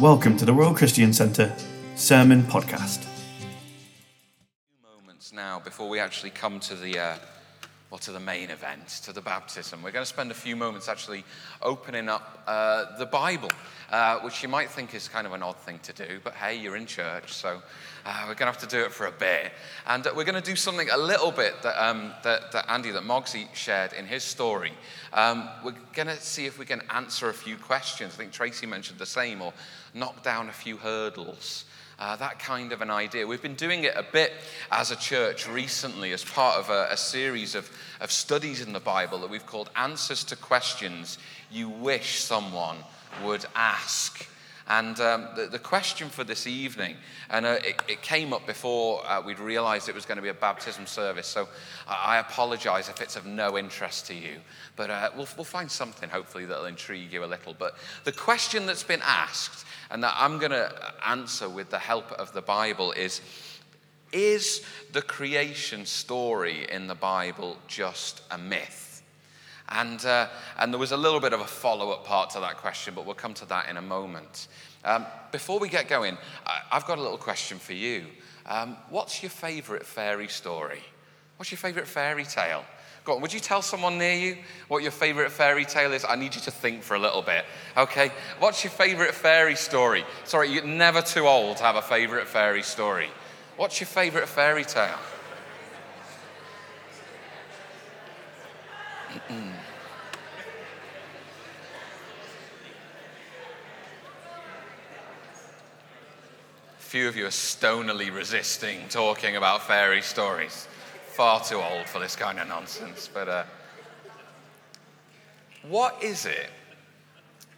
Welcome to the Royal Christian Centre Sermon Podcast. moments now before we actually come to the uh, well to the main event to the baptism. We're going to spend a few moments actually opening up uh, the bible uh, which you might think is kind of an odd thing to do but hey you're in church so uh, we're going to have to do it for a bit. And uh, we're going to do something a little bit that, um, that, that andy that mogsy shared in his story. Um, we're going to see if we can answer a few questions. I think tracy mentioned the same or knock down a few hurdles uh, that kind of an idea. We've been doing it a bit as a church recently as part of a, a, series of, of studies in the Bible that we've called Answers to Questions You Wish Someone Would Ask. And um, the, the, question for this evening, and uh, it, it, came up before uh, we'd realized it was going to be a baptism service, so I, I apologize if it's of no interest to you. But uh, we'll, we'll find something, hopefully, that'll intrigue you a little. But the question that's been asked and that I'm going to answer with the help of the Bible is Is the creation story in the Bible just a myth? And, uh, and there was a little bit of a follow up part to that question, but we'll come to that in a moment. Um, before we get going, I, have got a little question for you. Um, what's your favorite fairy story? What's your favorite fairy tale? Go on, would you tell someone near you what your favorite fairy tale is? I need you to think for a little bit. Okay? What's your favorite fairy story? Sorry, you're never too old to have a favorite fairy story. What's your favorite fairy tale? Few of you are stonily resisting talking about fairy stories far too old for this kind of nonsense. But uh, what is it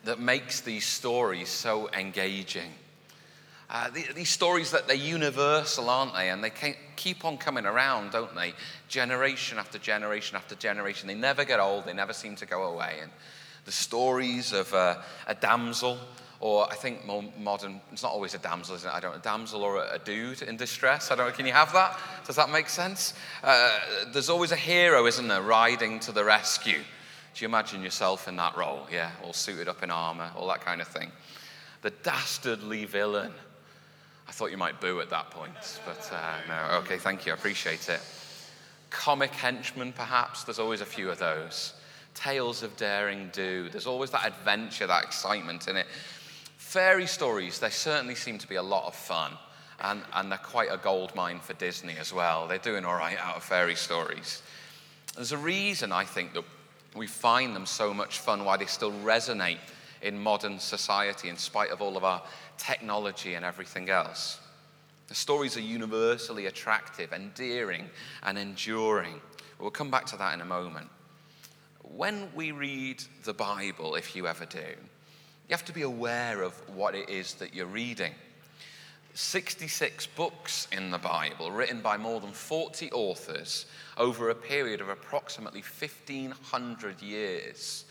that makes these stories so engaging? Uh, the, these stories that they're universal, aren't they? And they keep on coming around, don't they? Generation after generation after generation. They never get old, they never seem to go away. And the stories of uh, a damsel or I think more modern, it's not always a damsel, isn't it? I don't know, a damsel or a, a dude in distress. I don't know, can you have that? Does that make sense? Uh, there's always a hero, isn't there, riding to the rescue. Do you imagine yourself in that role? Yeah, all suited up in armor, all that kind of thing. The dastardly villain. I thought you might boo at that point, but uh, no. Okay, thank you, I appreciate it. Comic henchmen, perhaps. There's always a few of those. Tales of daring do. There's always that adventure, that excitement in it. Fairy stories, they certainly seem to be a lot of fun. And, and they're quite a gold mine for Disney as well. They're doing all right out of fairy stories. There's a reason, I think, that we find them so much fun, why they still resonate in modern society in spite of all of our technology and everything else. The stories are universally attractive, endearing, and enduring. We'll come back to that in a moment. When we read the Bible, if you ever do, you have to be aware of what it is that you're reading. 66 books in the Bible, written by more than 40 authors over a period of approximately 1,500 years.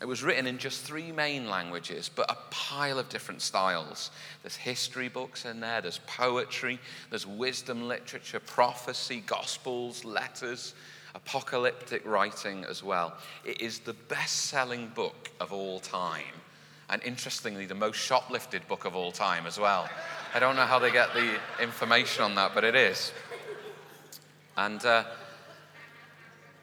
It was written in just three main languages, but a pile of different styles. There's history books in there, there's poetry, there's wisdom literature, prophecy, gospels, letters, apocalyptic writing as well. It is the best selling book of all time and interestingly, the most shoplifted book of all time as well. I don't know how they get the information on that, but it is. And uh,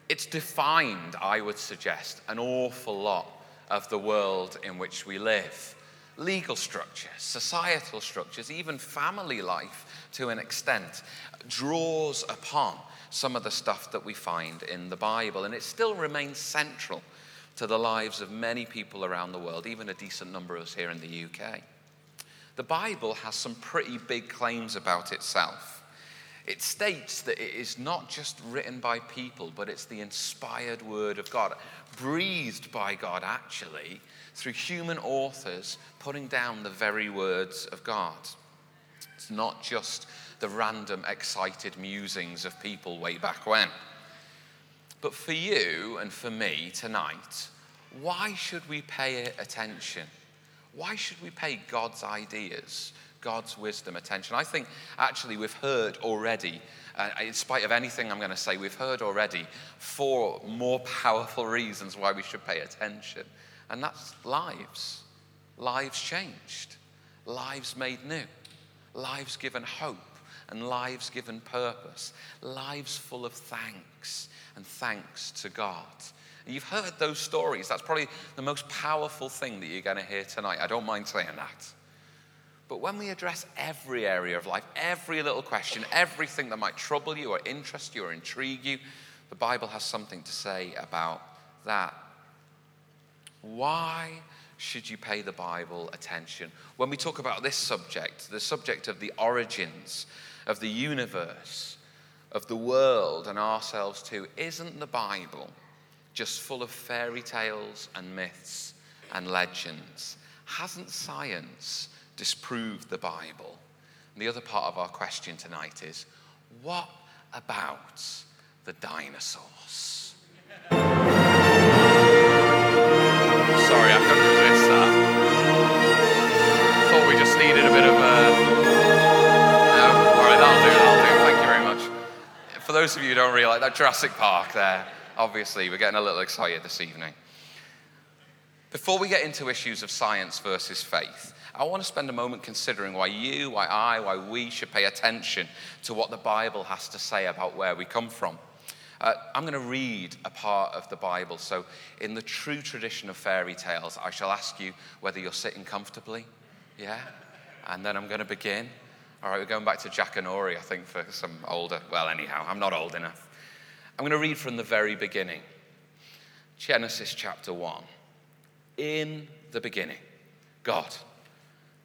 it's defined, I would suggest, an awful lot of the world in which we live. Legal structures, societal structures, even family life to an extent draws upon some of the stuff that we find in the Bible. And it still remains central to the lives of many people around the world, even a decent number of us here in the UK. The Bible has some pretty big claims about itself. It states that it is not just written by people, but it's the inspired word of God, breathed by God, actually, through human authors putting down the very words of God. It's not just the random, excited musings of people way back when. But for you and for me tonight, why should we pay attention? Why should we pay God's ideas, God's wisdom attention? I think actually we've heard already, uh, in spite of anything I'm going to say, we've heard already four more powerful reasons why we should pay attention. And that's lives. Lives changed. lives made new, lives given hope and lives given purpose, lives full of thanks and thanks to God. You've heard those stories. That's probably the most powerful thing that you're going to hear tonight. I don't mind saying that. But when we address every area of life, every little question, everything that might trouble you or interest you or intrigue you, the Bible has something to say about that. Why should you pay the Bible attention? When we talk about this subject, the subject of the origins of the universe, of the world, and ourselves too, isn't the Bible just full of fairy tales and myths and legends? Hasn't science disproved the Bible? And the other part of our question tonight is what about the dinosaurs? Sorry, I couldn't resist that. Thought we just needed a bit of a. No, all right, that'll do, that'll do. Thank you very much. For those of you who don't realize that Jurassic Park there, obviously, we're getting a little excited this evening. Before we get into issues of science versus faith, I want to spend a moment considering why you, why I, why we should pay attention to what the Bible has to say about where we come from. Uh, I'm going to read a part of the Bible. So, in the true tradition of fairy tales, I shall ask you whether you're sitting comfortably. Yeah? And then I'm going to begin. All right, we're going back to Jackanory, I think, for some older. Well, anyhow, I'm not old enough. I'm going to read from the very beginning Genesis chapter 1. In the beginning, God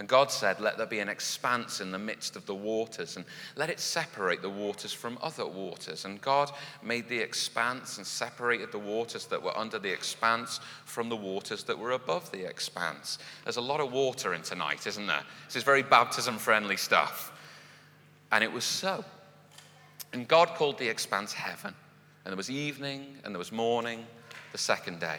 And God said, Let there be an expanse in the midst of the waters, and let it separate the waters from other waters. And God made the expanse and separated the waters that were under the expanse from the waters that were above the expanse. There's a lot of water in tonight, isn't there? This is very baptism friendly stuff. And it was so. And God called the expanse heaven. And there was evening, and there was morning, the second day.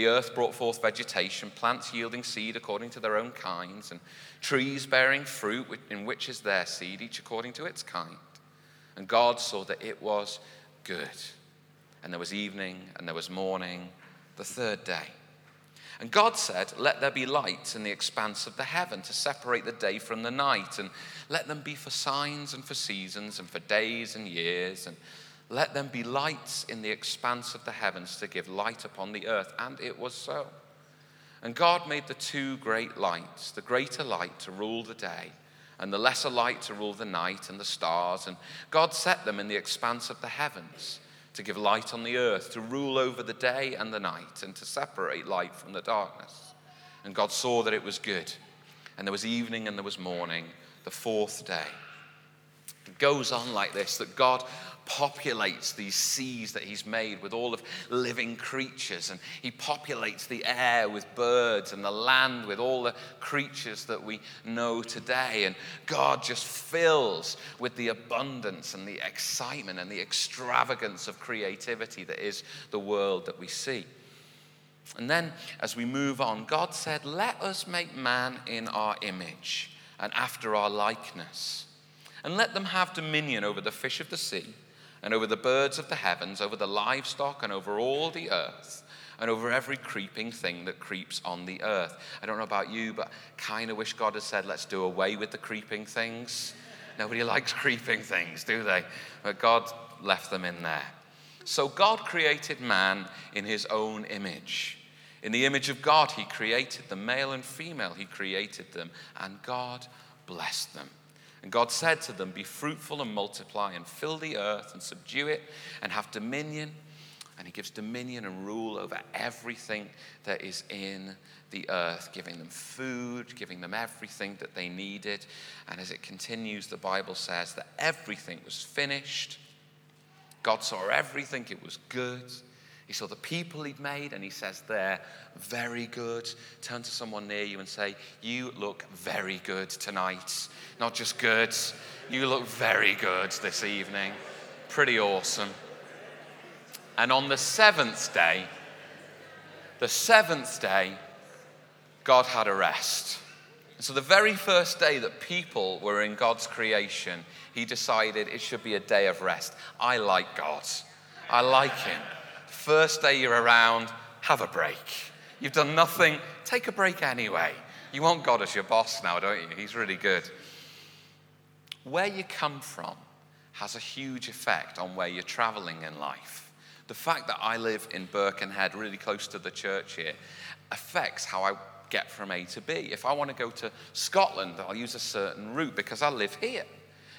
The earth brought forth vegetation, plants yielding seed according to their own kinds, and trees bearing fruit in which is their seed, each according to its kind. And God saw that it was good. And there was evening and there was morning, the third day. And God said, Let there be lights in the expanse of the heaven to separate the day from the night, and let them be for signs and for seasons and for days and years, and let them be lights in the expanse of the heavens to give light upon the earth. And it was so. And God made the two great lights the greater light to rule the day, and the lesser light to rule the night and the stars. And God set them in the expanse of the heavens to give light on the earth, to rule over the day and the night, and to separate light from the darkness. And God saw that it was good. And there was evening and there was morning, the fourth day. It goes on like this that God populates these seas that he's made with all of living creatures and he populates the air with birds and the land with all the creatures that we know today. And god just fills with the abundance and the excitement and the extravagance of creativity that is the world that we see. And then as we move on god said let us make man in our image and after our likeness and let them have dominion over the fish of the sea and over the birds of the heavens, over the livestock, and over all the earth, and over every creeping thing that creeps on the earth. I don't know about you, but kind of wish God had said, let's do away with the creeping things. Nobody likes creeping things, do they? But God left them in there. So God created man in his own image. In the image of God, he created them, male and female, he created them, and God blessed them. And God said to them, Be fruitful and multiply, and fill the earth and subdue it, and have dominion. And he gives dominion and rule over everything that is in the earth, giving them food, giving them everything that they needed. And as it continues, the Bible says that everything was finished. God saw everything, it was good. He saw the people he'd made, and he says, They're very good. Turn to someone near you and say, You look very good tonight. Not just good, you look very good this evening. Pretty awesome. And on the seventh day, the seventh day, God had a rest. And so, the very first day that people were in God's creation, He decided it should be a day of rest. I like God, I like Him. First day you're around, have a break. You've done nothing, take a break anyway. You want God as your boss now, don't you? He's really good. Where you come from has a huge effect on where you're traveling in life. The fact that I live in Birkenhead, really close to the church here, affects how I get from A to B. If I want to go to Scotland, I'll use a certain route because I live here.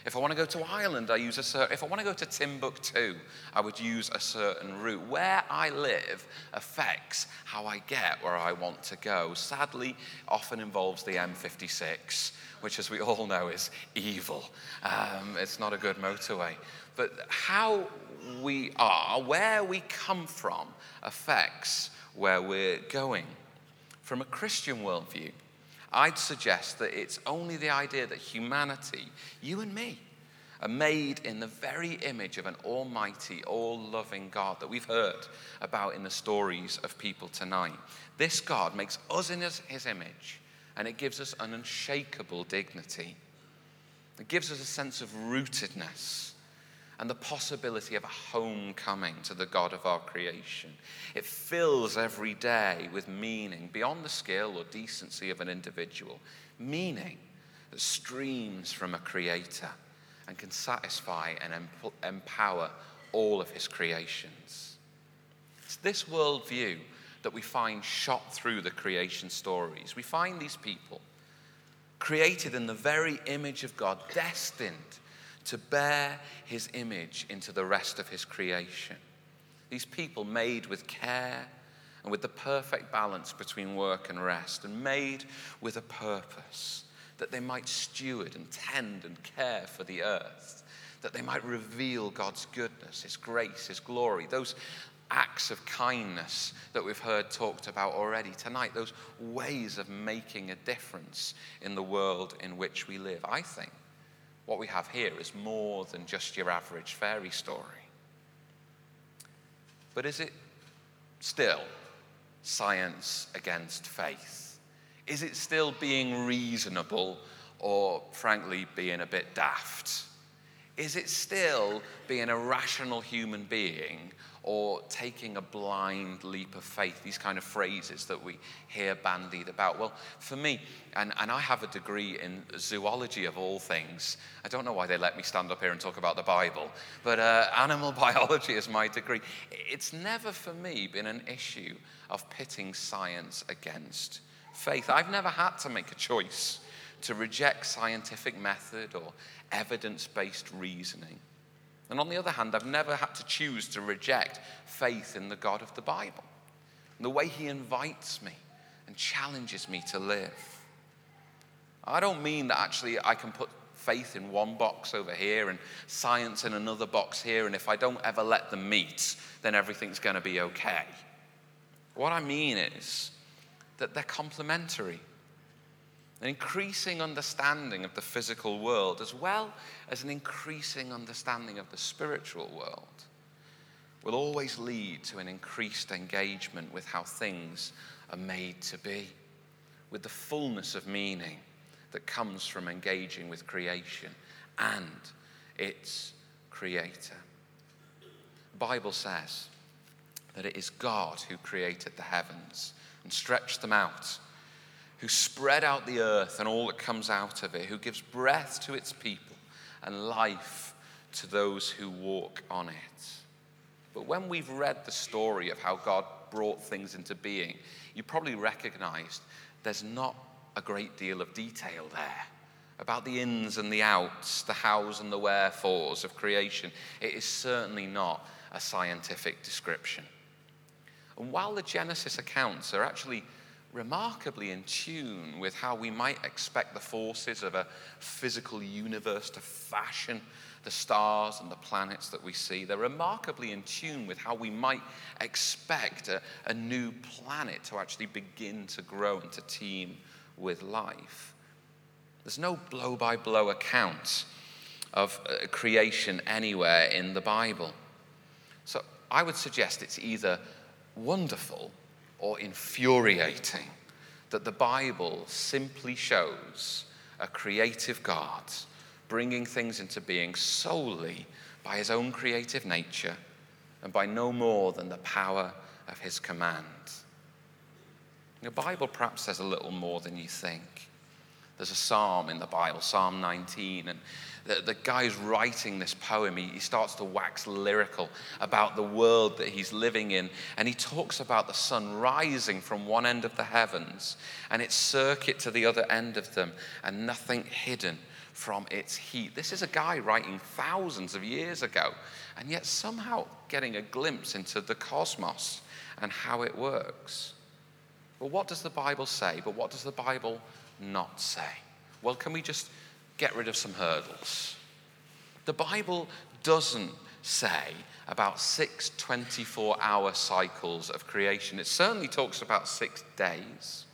If I want to go to Ireland, I use a certain. If I want to go to Timbuktu, I would use a certain route. Where I live affects how I get where I want to go. Sadly, often involves the M56, which, as we all know, is evil. Um, it's not a good motorway. But how we are, where we come from, affects where we're going. From a Christian worldview, I'd suggest that it's only the idea that humanity, you and me, are made in the very image of an almighty, all loving God that we've heard about in the stories of people tonight. This God makes us in his, his image, and it gives us an unshakable dignity. It gives us a sense of rootedness and the possibility of a homecoming to the God of our creation. It fills every day with meaning beyond the skill or decency of an individual, meaning that streams from a creator and can satisfy and empower all of his creations. It's this worldview that we find shot through the creation stories. We find these people created in the very image of God, destined to bear his image into the rest of his creation. These people made with care and with the perfect balance between work and rest, and made with a purpose that they might steward and tend and care for the earth, that they might reveal God's goodness, His grace, His glory, those acts of kindness that we've heard talked about already tonight, those ways of making a difference in the world in which we live. I think what we have here is more than just your average fairy story. But is it still science against faith? Is it still being reasonable or, frankly, being a bit daft? Is it still being a rational human being or taking a blind leap of faith, these kind of phrases that we hear bandied about. Well, for me, and, and I have a degree in zoology of all things. I don't know why they let me stand up here and talk about the Bible, but uh, animal biology is my degree. It's never for me been an issue of pitting science against faith. I've never had to make a choice to reject scientific method or evidence based reasoning. And on the other hand, I've never had to choose to reject faith in the God of the Bible, and the way He invites me and challenges me to live. I don't mean that actually I can put faith in one box over here and science in another box here, and if I don't ever let them meet, then everything's going to be okay. What I mean is that they're complementary an increasing understanding of the physical world, as well as an increasing understanding of the spiritual world, will always lead to an increased engagement with how things are made to be, with the fullness of meaning that comes from engaging with creation and its creator. The Bible says that it is God who created the heavens and stretched them out who spread out the earth and all that comes out of it, who gives breath to its people and life to those who walk on it. But when we've read the story of how God brought things into being, you probably recognized there's not a great deal of detail there about the ins and the outs, the hows and the wherefores of creation. It is certainly not a scientific description. And while the Genesis accounts are actually remarkably in tune with how we might expect the forces of a physical universe to fashion the stars and the planets that we see. They're remarkably in tune with how we might expect a, a new planet to actually begin to grow and to teem with life. There's no blow by blow account of uh, creation anywhere in the Bible. So I would suggest it's either wonderful or infuriating that the Bible simply shows a creative God bringing things into being solely by his own creative nature and by no more than the power of his command. The Bible perhaps says a little more than you think. There's a psalm in the Bible, Psalm 19, and the, the guy's writing this poem. He, he starts to wax lyrical about the world that he's living in, and he talks about the sun rising from one end of the heavens and its circuit to the other end of them, and nothing hidden from its heat. This is a guy writing thousands of years ago, and yet somehow getting a glimpse into the cosmos and how it works. Well, what does the Bible say? But what does the Bible not say? Well, can we just get rid of some hurdles? The Bible doesn't say about six 24 hour cycles of creation. It certainly talks about six days.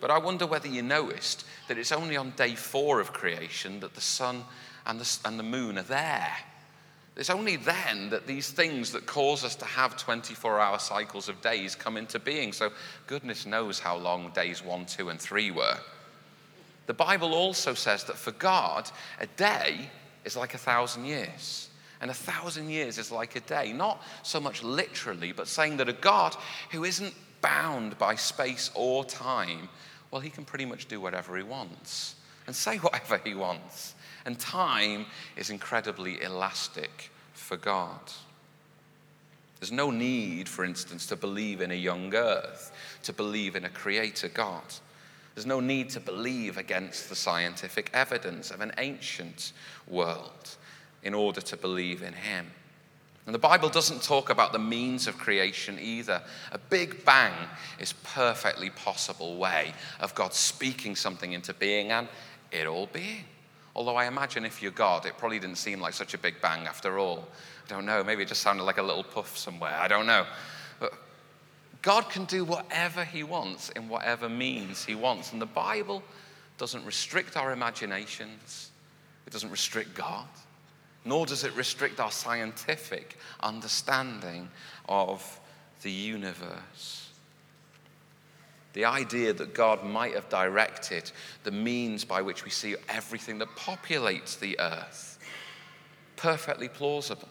But I wonder whether you noticed that it's only on day four of creation that the sun and the, and the moon are there. It's only then that these things that cause us to have 24 hour cycles of days come into being. So, goodness knows how long days one, two, and three were. The Bible also says that for God, a day is like a thousand years. And a thousand years is like a day. Not so much literally, but saying that a God who isn't bound by space or time, well, he can pretty much do whatever he wants and say whatever he wants. And time is incredibly elastic for God. There's no need, for instance, to believe in a young earth, to believe in a creator God. There's no need to believe against the scientific evidence of an ancient world in order to believe in Him. And the Bible doesn't talk about the means of creation either. A big bang is perfectly possible way of God speaking something into being and it all being. Although I imagine if you're God, it probably didn't seem like such a big bang after all. I don't know. Maybe it just sounded like a little puff somewhere. I don't know. God can do whatever He wants in whatever means He wants. And the Bible doesn't restrict our imaginations, it doesn't restrict God, nor does it restrict our scientific understanding of the universe. The idea that God might have directed the means by which we see everything that populates the earth. Perfectly plausible.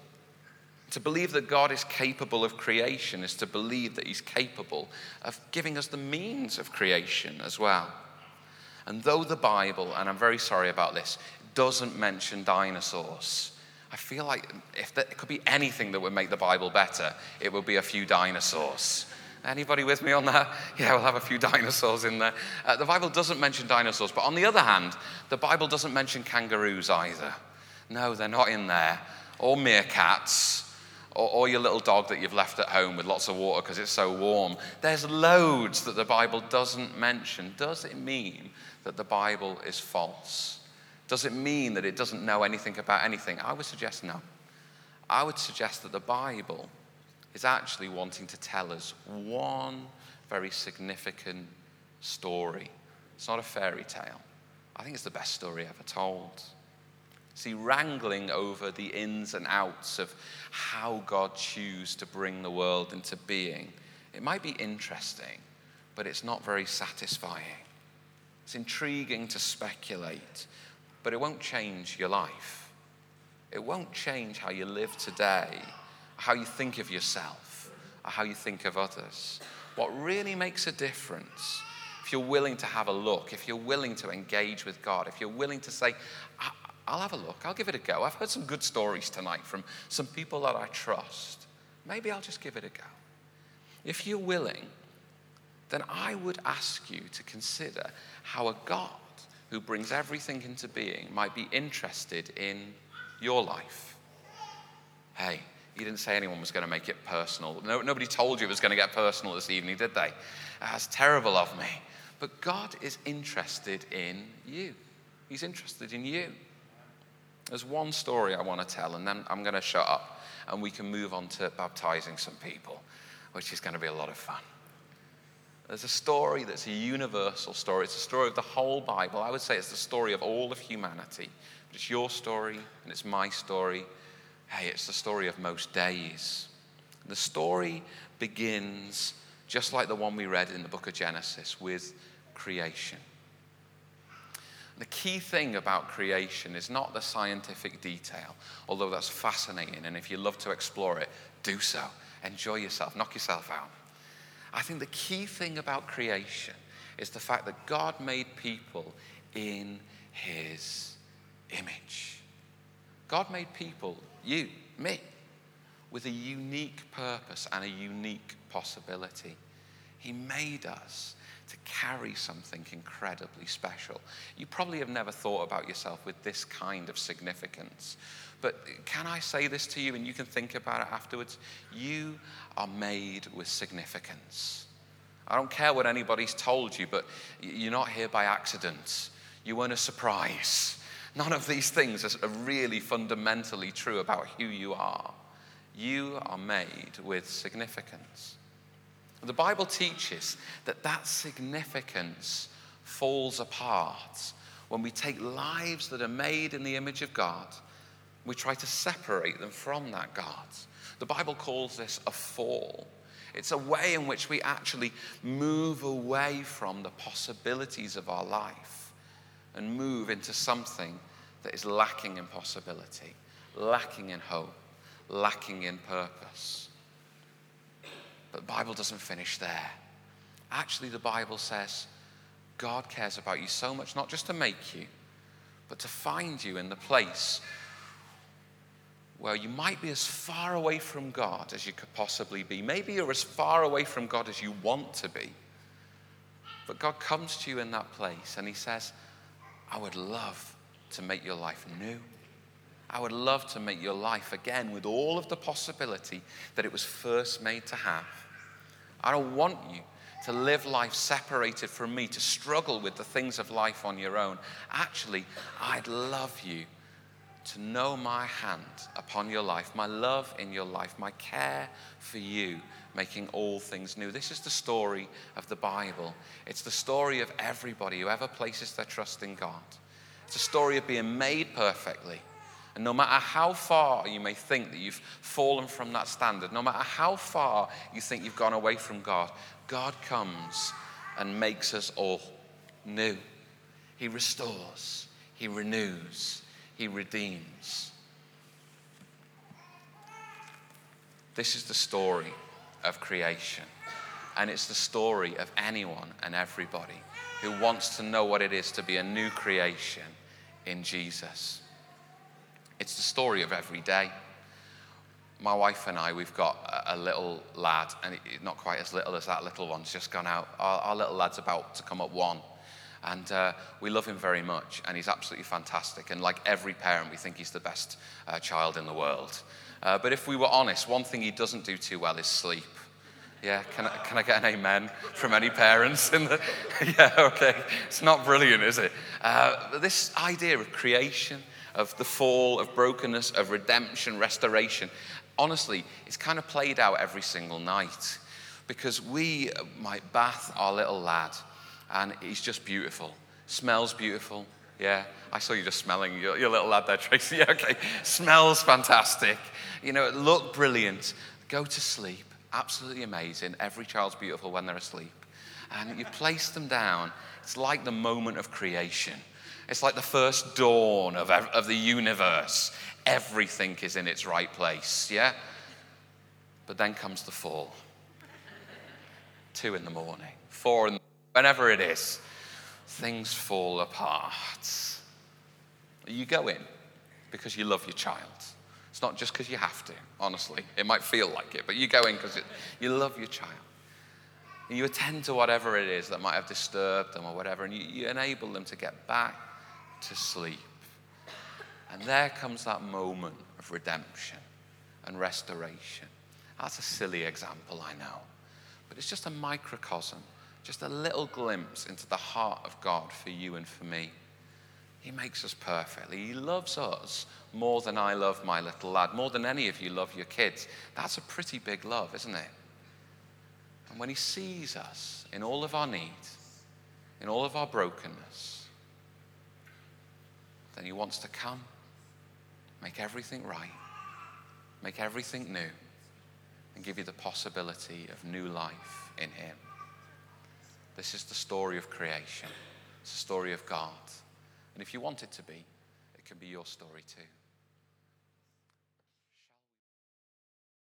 To believe that God is capable of creation is to believe that He's capable of giving us the means of creation as well. And though the Bible, and I'm very sorry about this, doesn't mention dinosaurs, I feel like if there could be anything that would make the Bible better, it would be a few dinosaurs. Anybody with me on that? Yeah, we'll have a few dinosaurs in there. Uh, the Bible doesn't mention dinosaurs, but on the other hand, the Bible doesn't mention kangaroos either. No, they're not in there. Or meerkats, or, or your little dog that you've left at home with lots of water because it's so warm. There's loads that the Bible doesn't mention. Does it mean that the Bible is false? Does it mean that it doesn't know anything about anything? I would suggest no. I would suggest that the Bible is actually wanting to tell us one very significant story. It's not a fairy tale. I think it's the best story ever told. See, wrangling over the ins and outs of how God chose to bring the world into being, it might be interesting, but it's not very satisfying. It's intriguing to speculate, but it won't change your life. It won't change how you live today how you think of yourself, or how you think of others. What really makes a difference, if you're willing to have a look, if you're willing to engage with God, if you're willing to say, I'll have a look, I'll give it a go. I've heard some good stories tonight from some people that I trust. Maybe I'll just give it a go. If you're willing, then I would ask you to consider how a God who brings everything into being, might be interested in your life. Hey, he didn't say anyone was going to make it personal. No, nobody told you it was going to get personal this evening, did they? That's terrible of me. But God is interested in you. He's interested in you. There's one story I want to tell, and then I'm going to shut up and we can move on to baptizing some people, which is going to be a lot of fun. There's a story that's a universal story. It's a story of the whole Bible. I would say it's the story of all of humanity. But it's your story and it's my story. Hey, it's the story of most days. The story begins just like the one we read in the book of Genesis with creation. The key thing about creation is not the scientific detail, although that's fascinating. And if you love to explore it, do so. Enjoy yourself, knock yourself out. I think the key thing about creation is the fact that God made people in his image. God made people, you, me, with a unique purpose and a unique possibility. He made us to carry something incredibly special. You probably have never thought about yourself with this kind of significance. But can I say this to you and you can think about it afterwards? You are made with significance. I don't care what anybody's told you, but you're not here by accident. You weren't a surprise. None of these things are really fundamentally true about who you are. You are made with significance. The Bible teaches that that significance falls apart when we take lives that are made in the image of God, we try to separate them from that God. The Bible calls this a fall. It's a way in which we actually move away from the possibilities of our life and move into something that is lacking in possibility, lacking in hope, lacking in purpose. But the Bible doesn't finish there. Actually, the Bible says God cares about you so much, not just to make you, but to find you in the place where you might be as far away from God as you could possibly be. Maybe you're as far away from God as you want to be. But God comes to you in that place and He says, I would love to make your life new. I would love to make your life again with all of the possibility that it was first made to have. I don't want you to live life separated from me, to struggle with the things of life on your own. Actually, I'd love you to know my hand upon your life, my love in your life, my care for you, making all things new. This is the story of the Bible. It's the story of everybody who ever places their trust in God. It's a story of being made perfectly and no matter how far you may think that you've fallen from that standard, no matter how far you think you've gone away from God, God comes and makes us all new. He restores, He renews, He redeems. This is the story of creation. And it's the story of anyone and everybody who wants to know what it is to be a new creation in Jesus. It's the story of every day. My wife and I, we've got a, little lad, and not quite as little as that little one's just gone out. Our, our little lad's about to come up one. And uh, we love him very much, and he's absolutely fantastic. And like every parent, we think he's the best uh, child in the world. Uh, but if we were honest, one thing he doesn't do too well is sleep. Yeah, can I, can I get an amen from any parents? In the, yeah, okay. It's not brilliant, is it? Uh, this idea of creation, of the fall, of brokenness, of redemption, restoration. Honestly, it's kind of played out every single night because we might bath our little lad and he's just beautiful, smells beautiful. Yeah, I saw you just smelling your, your little lad there, Tracy. Yeah, okay. Smells fantastic. You know, look brilliant. Go to sleep. Absolutely amazing. Every child's beautiful when they're asleep. And you place them down. It's like the moment of creation. It's like the first dawn of, of the universe. Everything is in its right place, yeah? But then comes the fall. Two in the morning, four in the, whenever it is, things fall apart. You go in because you love your child. It's not just because you have to, honestly. It might feel like it, but you go in because you love your child. And you attend to whatever it is that might have disturbed them or whatever, and you, you enable them to get back to sleep. And there comes that moment of redemption and restoration. That's a silly example, I know. But it's just a microcosm, just a little glimpse into the heart of God for you and for me. He makes us perfectly. He loves us more than I love my little lad, more than any of you love your kids. That's a pretty big love, isn't it? And when He sees us in all of our needs, in all of our brokenness, then He wants to come, make everything right, make everything new, and give you the possibility of new life in Him. This is the story of creation, it's the story of God. And if you want it to be, it can be your story too.